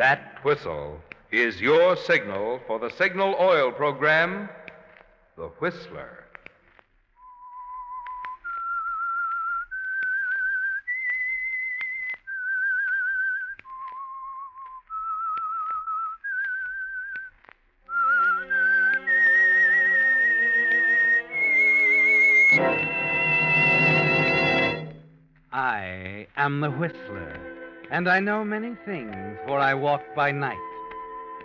That whistle is your signal for the Signal Oil Program, The Whistler. I am the Whistler, and I know many things, for I walk by night.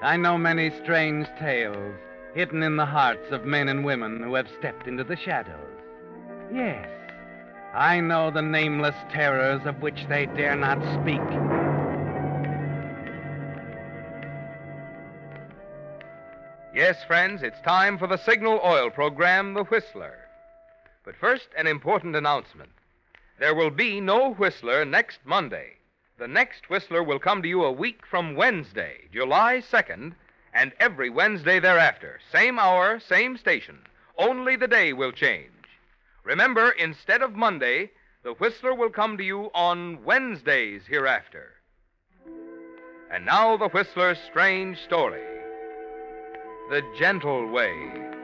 I know many strange tales hidden in the hearts of men and women who have stepped into the shadows. Yes, I know the nameless terrors of which they dare not speak. Yes, friends, it's time for the Signal Oil program, The Whistler. But first, an important announcement. There will be no Whistler next Monday. The next Whistler will come to you a week from Wednesday, July 2nd, and every Wednesday thereafter. Same hour, same station. Only the day will change. Remember, instead of Monday, the Whistler will come to you on Wednesdays hereafter. And now, the Whistler's strange story The Gentle Way.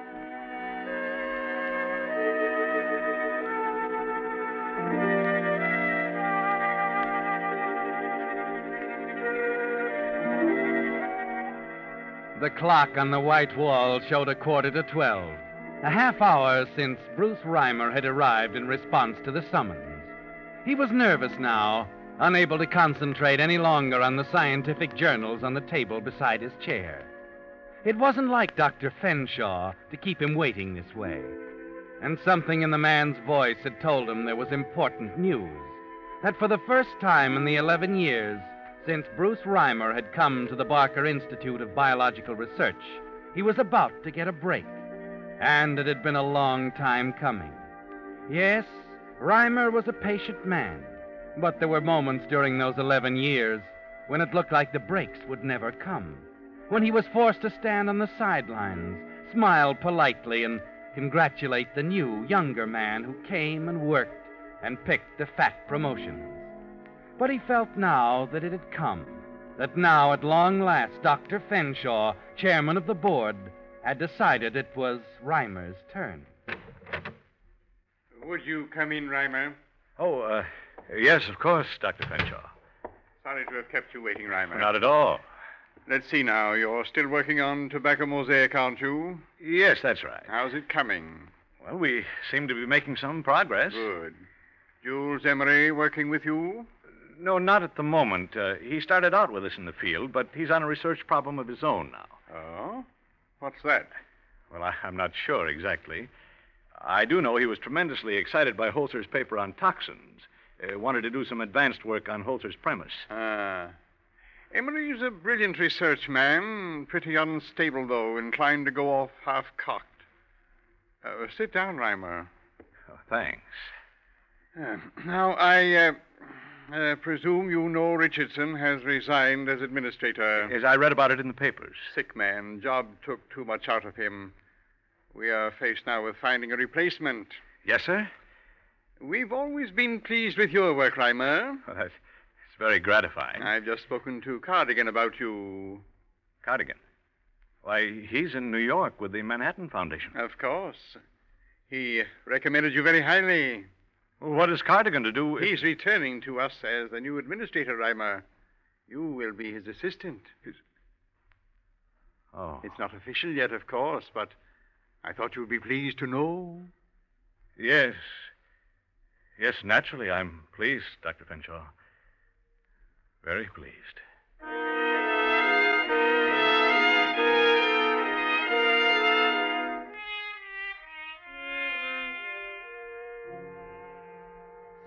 The clock on the white wall showed a quarter to twelve, a half hour since Bruce Reimer had arrived in response to the summons. He was nervous now, unable to concentrate any longer on the scientific journals on the table beside his chair. It wasn't like Dr. Fenshaw to keep him waiting this way. And something in the man's voice had told him there was important news. That for the first time in the 11 years since Bruce Reimer had come to the Barker Institute of Biological Research, he was about to get a break. And it had been a long time coming. Yes, Reimer was a patient man, but there were moments during those 11 years when it looked like the breaks would never come. When he was forced to stand on the sidelines, smile politely, and congratulate the new, younger man who came and worked and picked the fat promotions. But he felt now that it had come, that now at long last Dr. Fenshaw, chairman of the board, had decided it was Reimer's turn. Would you come in, Reimer? Oh, uh, yes, of course, Dr. Fenshaw. Sorry to have kept you waiting, Reimer. Not at all. Let's see now. You're still working on Tobacco Mosaic, aren't you? Yes, that's right. How's it coming? Well, we seem to be making some progress. Good. Jules Emery working with you? No, not at the moment. Uh, he started out with us in the field, but he's on a research problem of his own now. Oh? What's that? Well, I, I'm not sure exactly. I do know he was tremendously excited by Holzer's paper on toxins. Uh, wanted to do some advanced work on Holzer's premise. Ah. Emery's a brilliant research man. Pretty unstable, though, inclined to go off half cocked. Uh, sit down, Reimer. Oh, thanks. Uh, now, I uh, presume you know Richardson has resigned as administrator. Yes, I read about it in the papers. Sick man. Job took too much out of him. We are faced now with finding a replacement. Yes, sir? We've always been pleased with your work, Reimer. Well, that's it's very gratifying. I've just spoken to Cardigan about you. Cardigan. Why, he's in New York with the Manhattan Foundation. Of course. He recommended you very highly. What is Cardigan to do with... He's returning to us as the new administrator, Reimer. You will be his assistant. His... Oh. It's not official yet, of course, but I thought you'd be pleased to know. Yes. Yes, naturally, I'm pleased, Dr. Fenshaw. Very pleased.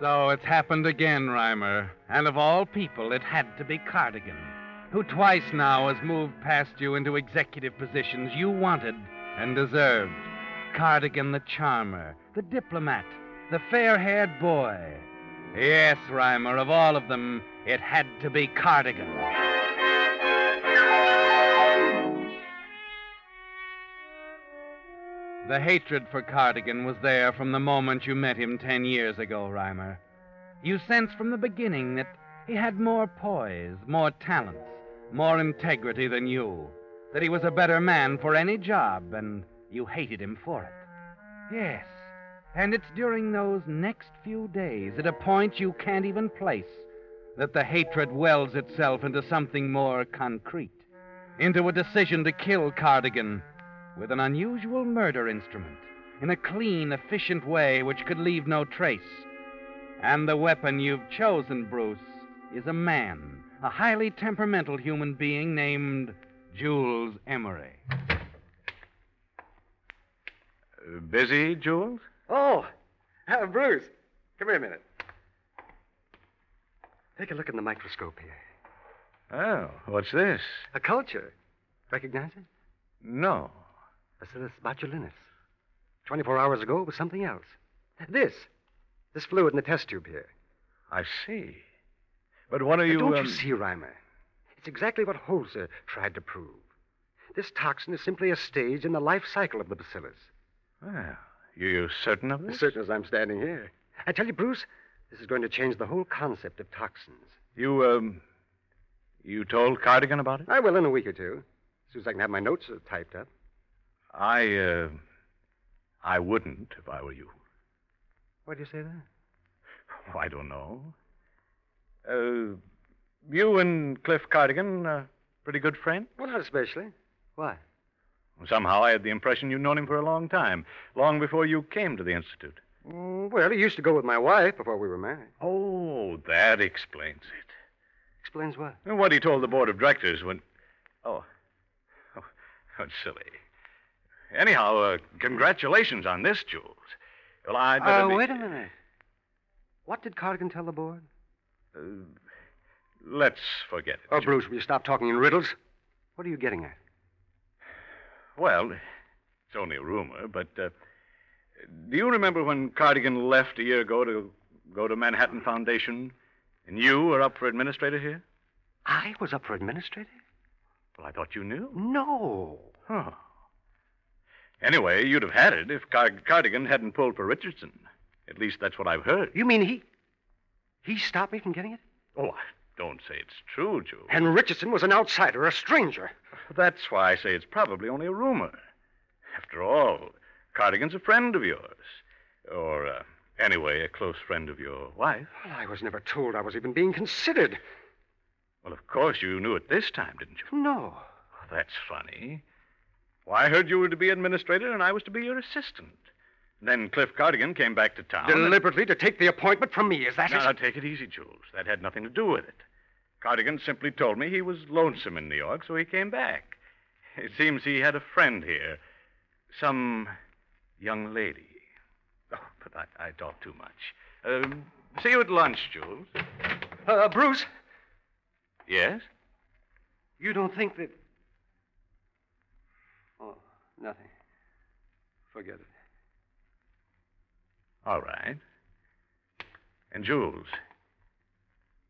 So it's happened again, Reimer. And of all people, it had to be Cardigan, who twice now has moved past you into executive positions you wanted and deserved. Cardigan the charmer, the diplomat, the fair haired boy. Yes, Reimer, of all of them, it had to be Cardigan. The hatred for Cardigan was there from the moment you met him ten years ago, Reimer. You sensed from the beginning that he had more poise, more talents, more integrity than you, that he was a better man for any job, and you hated him for it. Yes, and it's during those next few days, at a point you can't even place, that the hatred wells itself into something more concrete, into a decision to kill Cardigan with an unusual murder instrument, in a clean, efficient way which could leave no trace. And the weapon you've chosen, Bruce, is a man, a highly temperamental human being named Jules Emery. Uh, busy, Jules? Oh, uh, Bruce, come here a minute. Take a look in the microscope here. Oh, what's this? A culture. Recognize it? No. Bacillus botulinus. 24 hours ago, it was something else. This. This fluid in the test tube here. I see. But what are you. Don't um, you see, Reimer? It's exactly what Holzer tried to prove. This toxin is simply a stage in the life cycle of the bacillus. Well, you you certain of As this? certain as I'm standing here. I tell you, Bruce, this is going to change the whole concept of toxins. You, um. You told Cardigan about it? I will in a week or two. As soon as I can have my notes uh, typed up. I, uh. I wouldn't if I were you. Why do you say that? Oh, I don't know. Uh. You and Cliff Cardigan are pretty good friends? Well, not especially. Why? Somehow I had the impression you'd known him for a long time, long before you came to the Institute. Mm, well, he used to go with my wife before we were married. Oh, that explains it. Explains what? What he told the board of directors when. Oh. Oh, that's silly. Anyhow, uh, congratulations on this, Jules. Well, I'd better Uh, be- wait a minute. What did Cardigan tell the board? Uh, let's forget it. Oh, Jules. Bruce, will you stop talking in riddles? What are you getting at? Well, it's only a rumor, but uh, do you remember when Cardigan left a year ago to go to Manhattan Foundation, and you were up for administrator here? I was up for administrator? Well, I thought you knew. No. Huh. Anyway, you'd have had it if Car- Cardigan hadn't pulled for Richardson. At least that's what I've heard. You mean he. He stopped me from getting it? Oh, I don't say it's true, Jules. And Richardson was an outsider, a stranger. That's why I say it's probably only a rumor. After all, Cardigan's a friend of yours. Or, uh, anyway, a close friend of your wife. Well, I was never told I was even being considered. Well, of course, you knew it this time, didn't you? No. That's funny. Why, I heard you were to be administrator and I was to be your assistant. Then Cliff Cardigan came back to town. and- Deliberately to take the appointment from me, is that Now, it? now, take it easy, Jules. That had nothing to do with it. Cardigan simply told me he was lonesome in New York, so he came back. It seems he had a friend here. Some young lady. Oh, but I, I talk too much. Um, see you at lunch, Jules. Uh, Bruce, Yes? you don't think that. Nothing. Forget it. All right. And, Jules,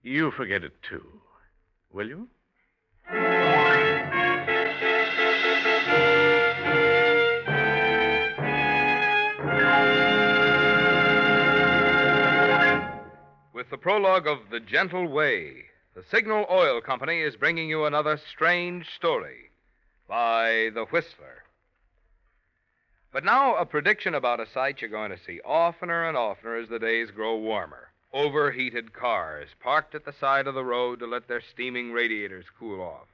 you forget it, too. Will you? With the prologue of The Gentle Way, the Signal Oil Company is bringing you another strange story by The Whistler. But now, a prediction about a sight you're going to see oftener and oftener as the days grow warmer. Overheated cars parked at the side of the road to let their steaming radiators cool off.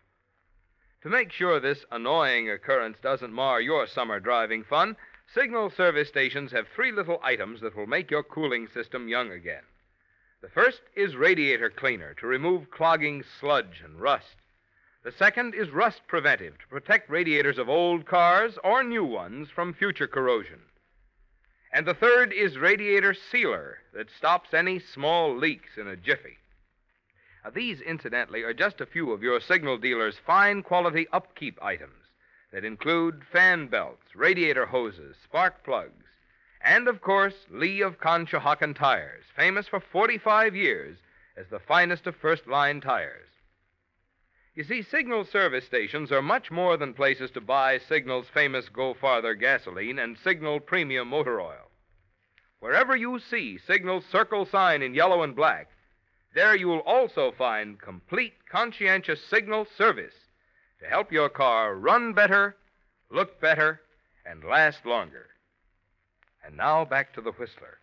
To make sure this annoying occurrence doesn't mar your summer driving fun, Signal service stations have three little items that will make your cooling system young again. The first is radiator cleaner to remove clogging sludge and rust. The second is rust preventive to protect radiators of old cars or new ones from future corrosion. And the third is radiator sealer that stops any small leaks in a jiffy. Now, these, incidentally, are just a few of your signal dealer's fine quality upkeep items that include fan belts, radiator hoses, spark plugs, and, of course, Lee of Conshohocken tires, famous for 45 years as the finest of first line tires. You see, Signal service stations are much more than places to buy Signal's famous Go Farther gasoline and Signal Premium motor oil. Wherever you see Signal's circle sign in yellow and black, there you will also find complete, conscientious Signal service to help your car run better, look better, and last longer. And now back to the Whistler.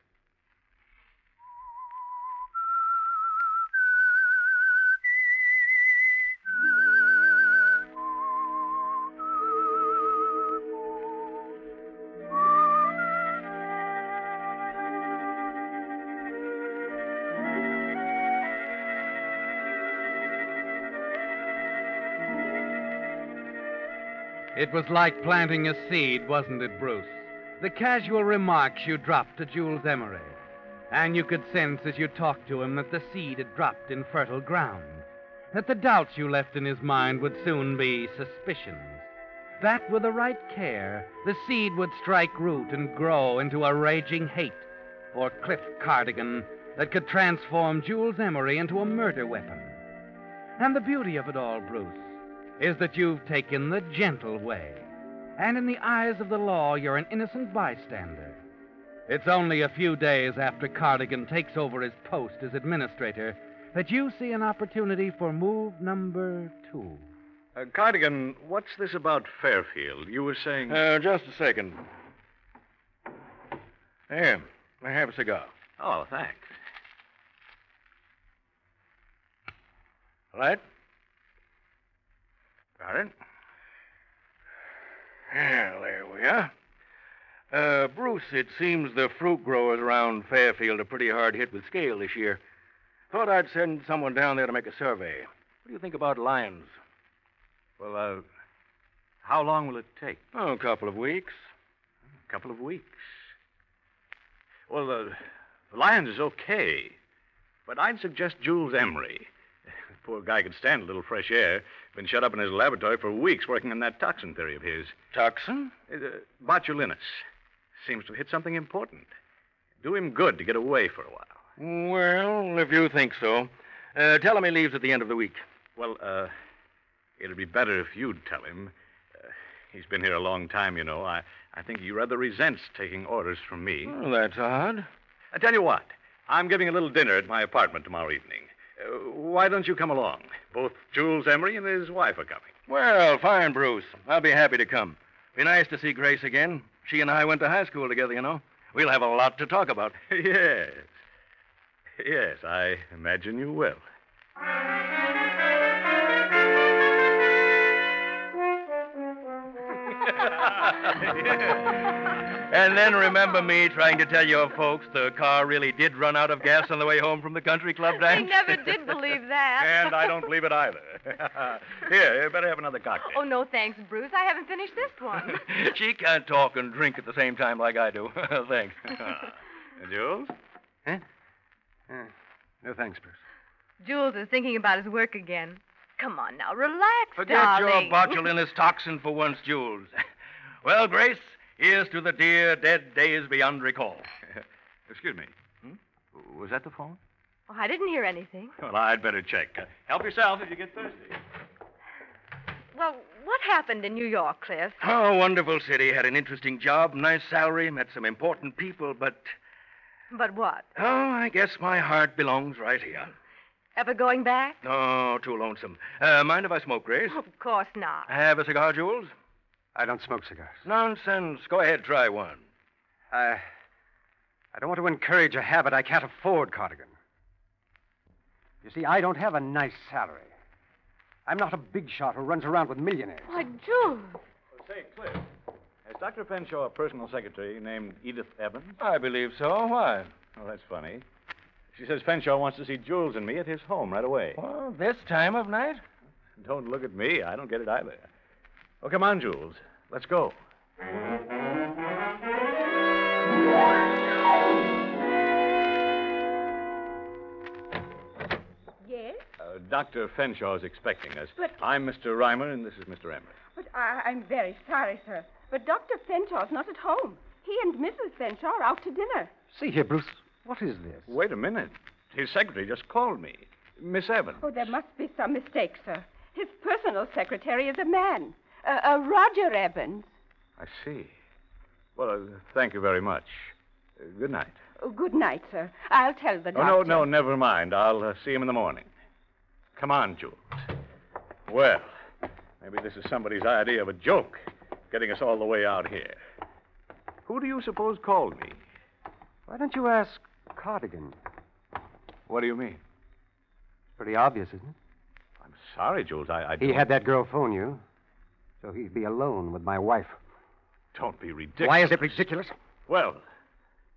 It was like planting a seed, wasn't it, Bruce? The casual remarks you dropped to Jules Emery. And you could sense as you talked to him that the seed had dropped in fertile ground. That the doubts you left in his mind would soon be suspicions. That with the right care, the seed would strike root and grow into a raging hate for Cliff Cardigan that could transform Jules Emery into a murder weapon. And the beauty of it all, Bruce, is that you've taken the gentle way. And in the eyes of the law, you're an innocent bystander. It's only a few days after Cardigan takes over his post as administrator that you see an opportunity for move number two. Uh, Cardigan, what's this about Fairfield? You were saying. Uh, just a second. Here, I have a cigar. oh, thanks. Right? Got it? Yeah, there we are. Uh, Bruce, it seems the fruit growers around Fairfield are pretty hard hit with scale this year. Thought I'd send someone down there to make a survey. What do you think about lions? Well, uh, how long will it take? Oh, a couple of weeks. A couple of weeks. Well, uh, the Lions is okay, but I'd suggest Jules Emery. Poor guy could stand a little fresh air. Been shut up in his laboratory for weeks working on that toxin theory of his. Toxin? Uh, botulinus. Seems to have hit something important. Do him good to get away for a while. Well, if you think so. Uh, tell him he leaves at the end of the week. Well, uh, it'd be better if you'd tell him. Uh, he's been here a long time, you know. I, I think he rather resents taking orders from me. Oh, that's odd. I tell you what, I'm giving a little dinner at my apartment tomorrow evening. Uh, why don't you come along? Both Jules Emery and his wife are coming. Well, fine, Bruce. I'll be happy to come. Be nice to see Grace again. She and I went to high school together, you know. We'll have a lot to talk about. yes. Yes, I imagine you will. And then remember me trying to tell your folks the car really did run out of gas on the way home from the country club I dance? never did believe that. And I don't believe it either. Here, you better have another cocktail. Oh, no, thanks, Bruce. I haven't finished this one. she can't talk and drink at the same time like I do. thanks. Jules? Huh? Uh, no, thanks, Bruce. Jules is thinking about his work again. Come on now, relax, Forget darling. your botulinus toxin for once, Jules. Well, Grace, here's to the dear dead days beyond recall. Excuse me. Hmm? Was that the phone? Oh, I didn't hear anything. Well, I'd better check. Uh, help yourself if you get thirsty. Well, what happened in New York, Cliff? Oh, wonderful city. Had an interesting job, nice salary, met some important people, but, But what? oh, I guess my heart belongs right here. Ever going back? Oh, too lonesome. Uh, mind if I smoke, Grace? Of course not. Have a cigar, Jules? I don't smoke cigars. Nonsense. Go ahead, try one. I. I don't want to encourage a habit I can't afford, Cardigan. You see, I don't have a nice salary. I'm not a big shot who runs around with millionaires. Why, Jules. Say, Cliff, Has Dr. Fenshaw a personal secretary named Edith Evans? I believe so. Why? Oh, that's funny. She says Fenshaw wants to see Jules and me at his home right away. Well, this time of night? Don't look at me. I don't get it either. Oh, come on, Jules. Let's go. Yes, Uh, Dr. Fenshaw is expecting us. But- I'm Mr. Reimer, and this is Mr. Emery. but I, I'm very sorry, sir. But Dr. Fenshaw's not at home. He and Mrs. Fenshaw are out to dinner. See here, Bruce. What is this? Wait a minute. His secretary just called me. Miss Evans. Oh, there must be some mistake, sir. His personal secretary is a man, uh, uh, Roger Evans. I see. Well, uh, thank you very much. Uh, good night. Oh, good night, sir. I'll tell the Oh, no, no, never mind. I'll uh, see him in the morning. Come on, Jules. Well, maybe this is somebody's idea of a joke, getting us all the way out here. Who do you suppose called me? Why don't you ask Cardigan? What do you mean? Pretty obvious, isn't it? I'm sorry, Jules. I, I He don't- had that girl phone you, so he'd be alone with my wife. Don't be ridiculous. Why is it ridiculous? Well,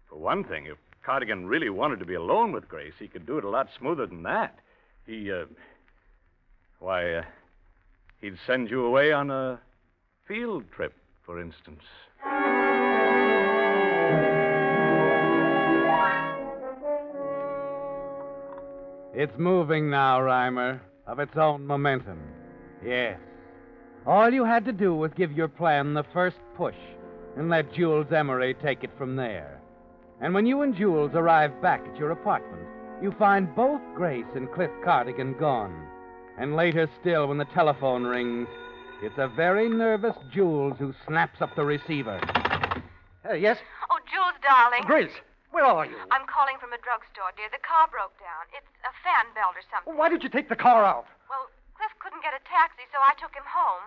for one thing, if Cardigan really wanted to be alone with Grace, he could do it a lot smoother than that. He, uh. Why, uh, he'd send you away on a field trip, for instance. It's moving now, Reimer, of its own momentum. Yes. All you had to do was give your plan the first push and let Jules Emery take it from there. And when you and Jules arrive back at your apartment, you find both Grace and Cliff Cardigan gone. And later still, when the telephone rings, it's a very nervous Jules who snaps up the receiver. Uh, yes? Oh, Jules, darling. Grace, where are you? I'm calling from a drugstore, dear. The car broke down. It's a fan belt or something. Why did you take the car out? Well, Cliff couldn't get a taxi, so I took him home.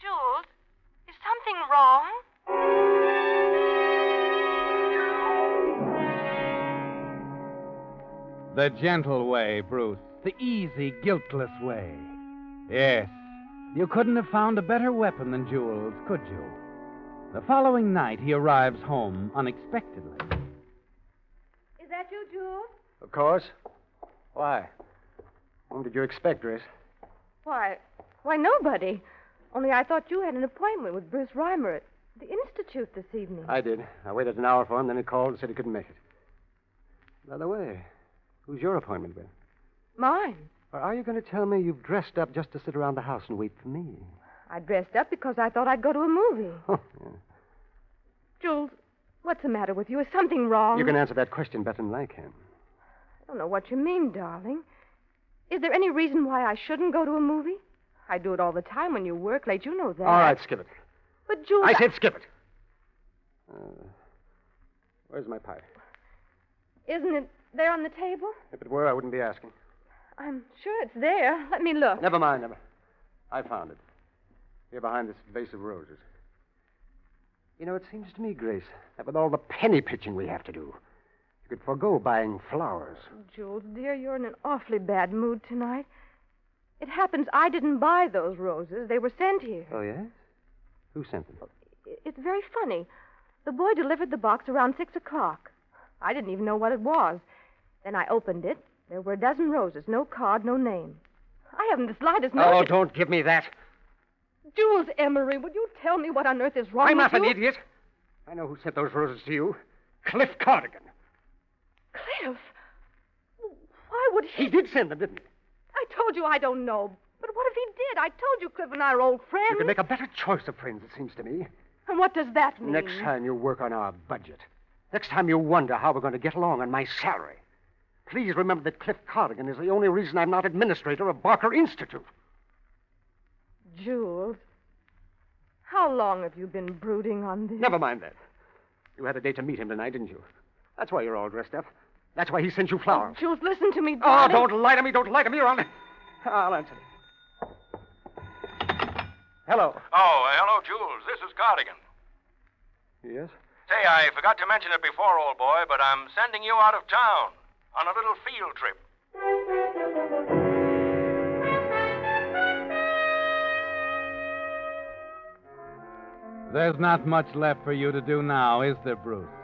Jules, is something wrong? The gentle way, Bruce. The easy, guiltless way. Yes. You couldn't have found a better weapon than Jules, could you? The following night, he arrives home unexpectedly. Is that you, Jules? Of course. Why? Whom did you expect, Grace? Why, why, nobody. Only I thought you had an appointment with Bruce Reimer at the Institute this evening. I did. I waited an hour for him, then he called and said he couldn't make it. By the way, who's your appointment with? Mine. Or are you going to tell me you've dressed up just to sit around the house and wait for me? I dressed up because I thought I'd go to a movie. Oh, yeah. Jules, what's the matter with you? Is something wrong? You can answer that question better than I can. I don't know what you mean, darling. Is there any reason why I shouldn't go to a movie? I do it all the time when you work late. You know that. All right, skip it. But, Jules. I said skip it. Uh, where's my pipe? Isn't it there on the table? If it were, I wouldn't be asking. I'm sure it's there. Let me look. Never mind, never. I found it. Here behind this vase of roses. You know, it seems to me, Grace, that with all the penny pitching we have to do, you could forego buying flowers. Oh, Jules, dear, you're in an awfully bad mood tonight. It happens I didn't buy those roses. They were sent here. Oh, yes? Who sent them? It's very funny. The boy delivered the box around six o'clock. I didn't even know what it was. Then I opened it. There were a dozen roses, no card, no name. I haven't the slightest notion. Oh, don't give me that. Jules Emery, would you tell me what on earth is wrong I'm with not an idiot. I know who sent those roses to you. Cliff Cardigan. Cliff. Why would he? He did send them, didn't he? I told you I don't know. But what if he did? I told you Cliff and I are old friends. You could make a better choice of friends, it seems to me. And what does that mean? Next time you work on our budget. Next time you wonder how we're going to get along on my salary. Please remember that Cliff Cardigan is the only reason I'm not administrator of Barker Institute. Jules, how long have you been brooding on this? Never mind that. You had a date to meet him tonight, didn't you? That's why you're all dressed up. That's why he sent you flowers. Jules, listen to me, Oh, don't lie to me. Don't lie to me. You're on. I'll answer it. Hello. Oh, uh, hello, Jules. This is Cardigan. Yes? Say, I forgot to mention it before, old boy, but I'm sending you out of town on a little field trip. There's not much left for you to do now, is there, Bruce?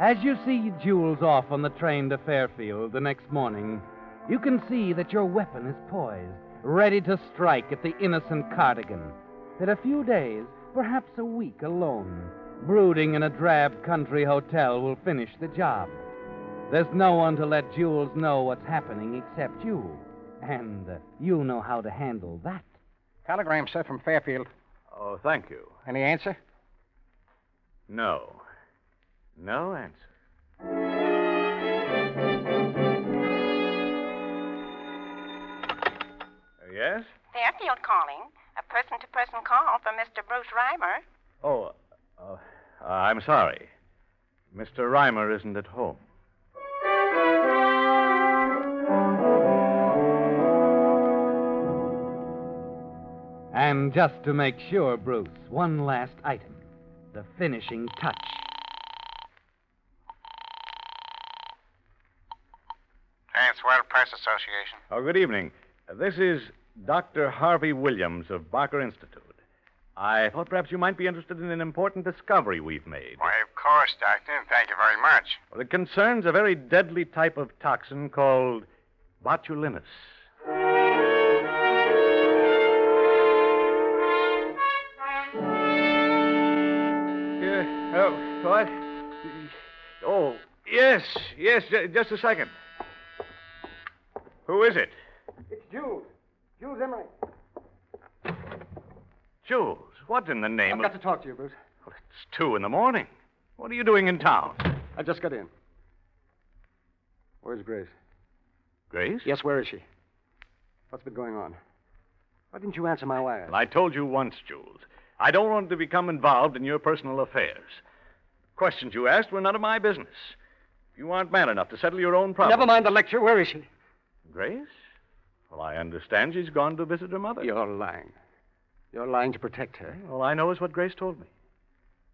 As you see Jules off on the train to Fairfield the next morning, you can see that your weapon is poised, ready to strike at the innocent Cardigan. That a few days, perhaps a week alone, brooding in a drab country hotel will finish the job. There's no one to let Jules know what's happening except you. And uh, you know how to handle that. Telegram, sir, from Fairfield. Oh, thank you. Any answer? No. No answer. Uh, yes? Fairfield calling. A person to person call for Mr. Bruce Reimer. Oh, uh, uh, I'm sorry. Mr. Reimer isn't at home. And just to make sure, Bruce, one last item the finishing touch. Transworld Press Association. Oh, good evening. Uh, This is Dr. Harvey Williams of Barker Institute. I thought perhaps you might be interested in an important discovery we've made. Why, of course, Doctor. Thank you very much. Well, it concerns a very deadly type of toxin called botulinus. Yeah, oh, what? Oh, yes, yes, ju- just a second. Who is it? It's Jules. Jules Emery. Jules. What in the name I've of... got to talk to you, Bruce. Well, it's two in the morning. What are you doing in town? I just got in. Where's Grace? Grace? Yes, where is she? What's been going on? Why didn't you answer my wire? Well, I told you once, Jules. I don't want to become involved in your personal affairs. Questions you asked were none of my business. You aren't man enough to settle your own problems. Never mind the lecture. Where is she? Grace? Well, I understand she's gone to visit her mother. You're lying. You're lying to protect her. All I know is what Grace told me.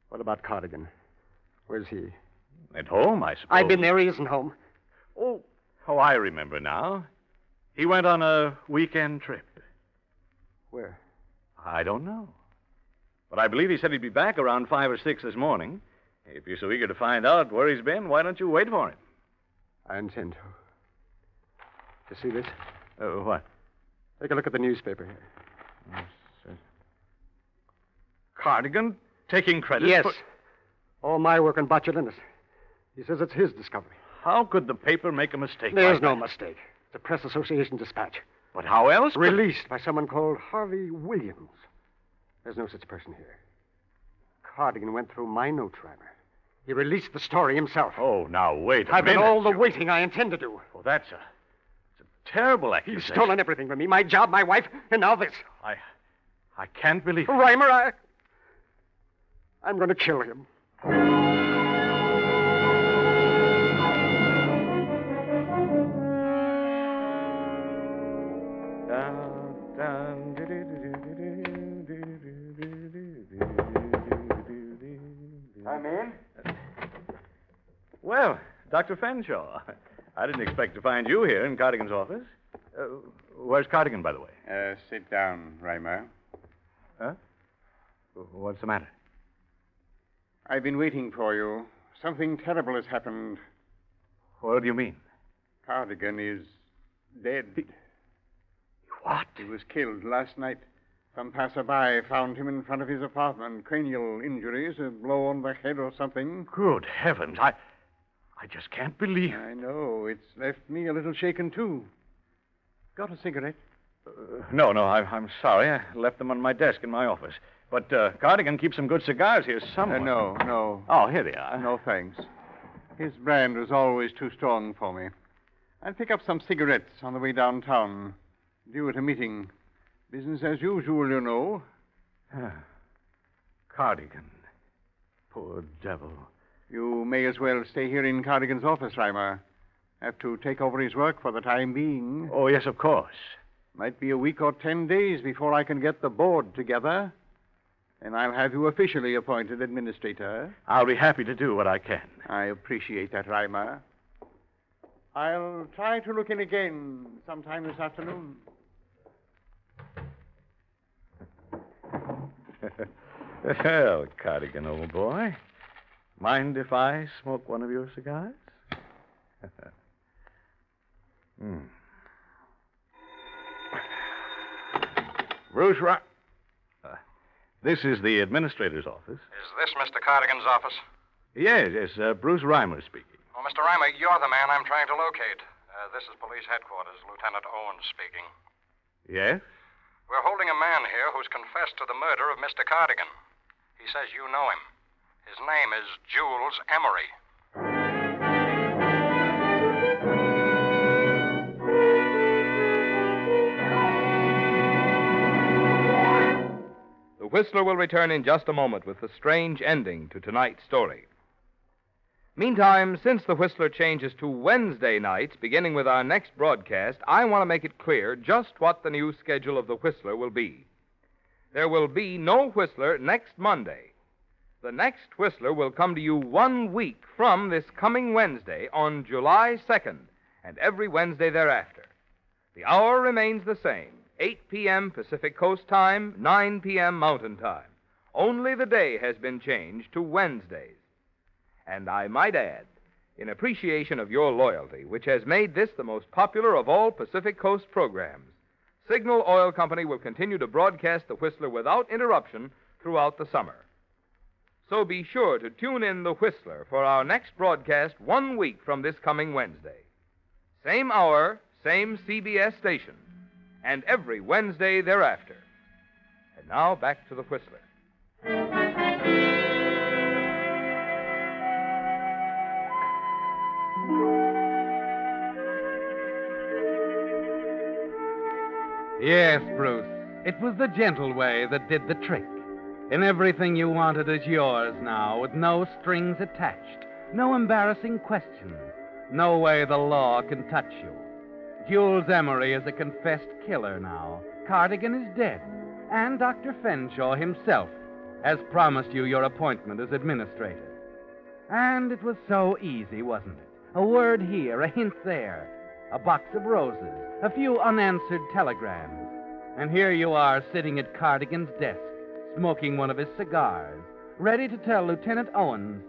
What about Cardigan? Where's he? At home, I suppose. I've been there. He isn't home. Oh, oh, I remember now. He went on a weekend trip. Where? I don't know. But I believe he said he'd be back around five or six this morning. If you're so eager to find out where he's been, why don't you wait for him? I intend to. You see this? Uh, what? Take a look at the newspaper here. Yes, sir. Cardigan taking credit yes. for... All my work on botulinus. He says it's his discovery. How could the paper make a mistake? There's like no that? mistake. It's a Press Association dispatch. But how else? could- Released by someone called Harvey Williams. There's no such person here. Cardigan went through my note Reimer. He released the story himself. Oh, now wait a I've minute. done all the waiting I intend to do. Oh, that's a terrible He's accusation. stolen everything from me my job, my wife, and now this. I, I can't believe. it. Reimer, I. I'm going to kill him. I'm in. Well, Dr. Fenshaw, I didn't expect to find you here in Cardigan's office. Uh, where's Cardigan, by the way? Uh, sit down, Reimer. Huh? What's the matter? I've been waiting for you. Something terrible has happened. What do you mean? Cardigan is dead. What? He was killed last night. Some passerby found him in front of his apartment. Cranial injuries, a blow on the head or something. Good heavens! I, I just can't believe. I know. It's left me a little shaken, too. Got a cigarette? Uh, no, no, I, I'm sorry. I left them on my desk in my office. But uh, Cardigan keeps some good cigars here Uh, somewhere. no, no. Oh, here they are. No, thanks. His brand was always too strong for me. I'll pick up some cigarettes on the way downtown. Due at a meeting. Business as usual, you know. Ah. Cardigan. Poor devil. You may as well stay here in Cardigan's office, Reimer. Have to take over his work for the time being. Oh, yes, of course. Might be a week or ten days before I can get the board together. And I'll have you officially appointed administrator. I'll be happy to do what I can. I appreciate that, Reimer. I'll try to look in again sometime this afternoon. Well, Cardigan, old boy. Mind if I smoke one of your cigars? hmm. Bruce Rock. Uh, this is the administrator's office. Is this Mr. Cardigan's office? Yes, yes, uh, Bruce Reimer speaking. Well, Mr. Reimer, you're the man I'm trying to locate. Uh, this is police headquarters, Lieutenant Owens speaking. Yes? We're holding a man here who's confessed to the murder of Mr. Cardigan. He says you know him. His name is Jules Emery. The Whistler will return in just a moment with the strange ending to tonight's story. Meantime, since the Whistler changes to Wednesday nights, beginning with our next broadcast, I want to make it clear just what the new schedule of the Whistler will be. There will be no Whistler next Monday. The next Whistler will come to you one week from this coming Wednesday on July 2nd, and every Wednesday thereafter. The hour remains the same 8 p.m. Pacific Coast Time, 9 p.m. Mountain Time. Only the day has been changed to Wednesdays. And I might add, in appreciation of your loyalty, which has made this the most popular of all Pacific Coast programs, Signal Oil Company will continue to broadcast the Whistler without interruption throughout the summer. So be sure to tune in the Whistler for our next broadcast one week from this coming Wednesday. Same hour, same CBS station, and every Wednesday thereafter. And now back to the Whistler. Yes, Bruce. It was the gentle way that did the trick. And everything you wanted is yours now, with no strings attached, no embarrassing questions, no way the law can touch you. Jules Emery is a confessed killer now. Cardigan is dead. And Dr. Fenshaw himself has promised you your appointment as administrator. And it was so easy, wasn't it? A word here, a hint there, a box of roses, a few unanswered telegrams. And here you are sitting at Cardigan's desk, smoking one of his cigars, ready to tell Lieutenant Owens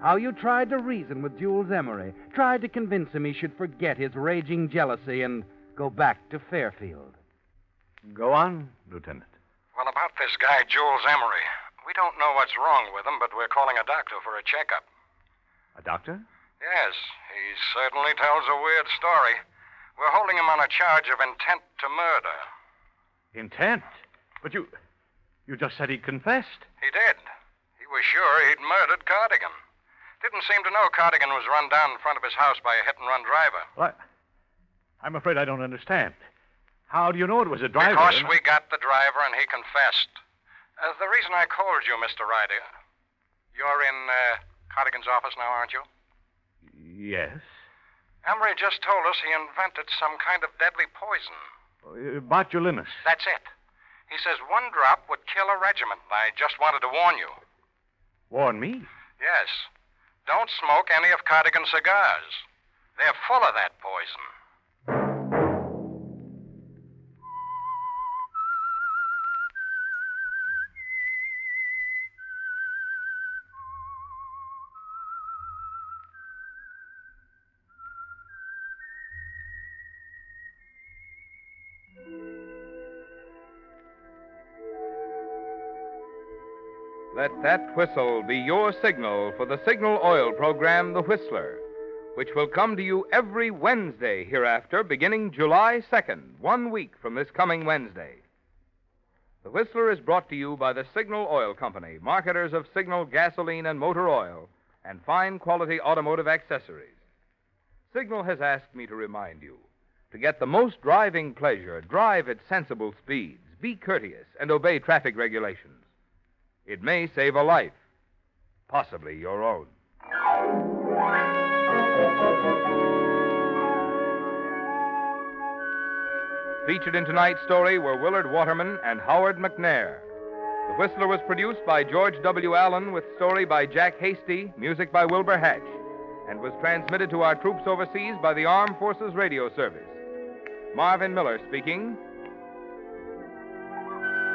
how you tried to reason with Jules Emery, tried to convince him he should forget his raging jealousy and go back to Fairfield. Go on, Lieutenant. Well, about this guy, Jules Emery. We don't know what's wrong with him, but we're calling a doctor for a checkup. A doctor? Yes, he certainly tells a weird story. We're holding him on a charge of intent to murder. Intent? But you. You just said he confessed. He did. He was sure he'd murdered Cardigan. Didn't seem to know Cardigan was run down in front of his house by a hit and run driver. I, I'm afraid I don't understand. How do you know it was a driver? Because we got the driver and he confessed. Uh, the reason I called you, Mr. Ryder. You're in uh, Cardigan's office now, aren't you? Yes. Emery just told us he invented some kind of deadly poison. Uh, botulinus. That's it. He says one drop would kill a regiment. I just wanted to warn you. Warn me? Yes. Don't smoke any of Cardigan's cigars. They're full of that poison. Let that whistle be your signal for the Signal Oil program, The Whistler, which will come to you every Wednesday hereafter, beginning July 2nd, one week from this coming Wednesday. The Whistler is brought to you by the Signal Oil Company, marketers of Signal gasoline and motor oil, and fine quality automotive accessories. Signal has asked me to remind you to get the most driving pleasure, drive at sensible speeds, be courteous, and obey traffic regulations. It may save a life, possibly your own. Featured in tonight's story were Willard Waterman and Howard McNear. The Whistler was produced by George W. Allen with story by Jack Hasty, music by Wilbur Hatch, and was transmitted to our troops overseas by the Armed Forces Radio Service. Marvin Miller speaking.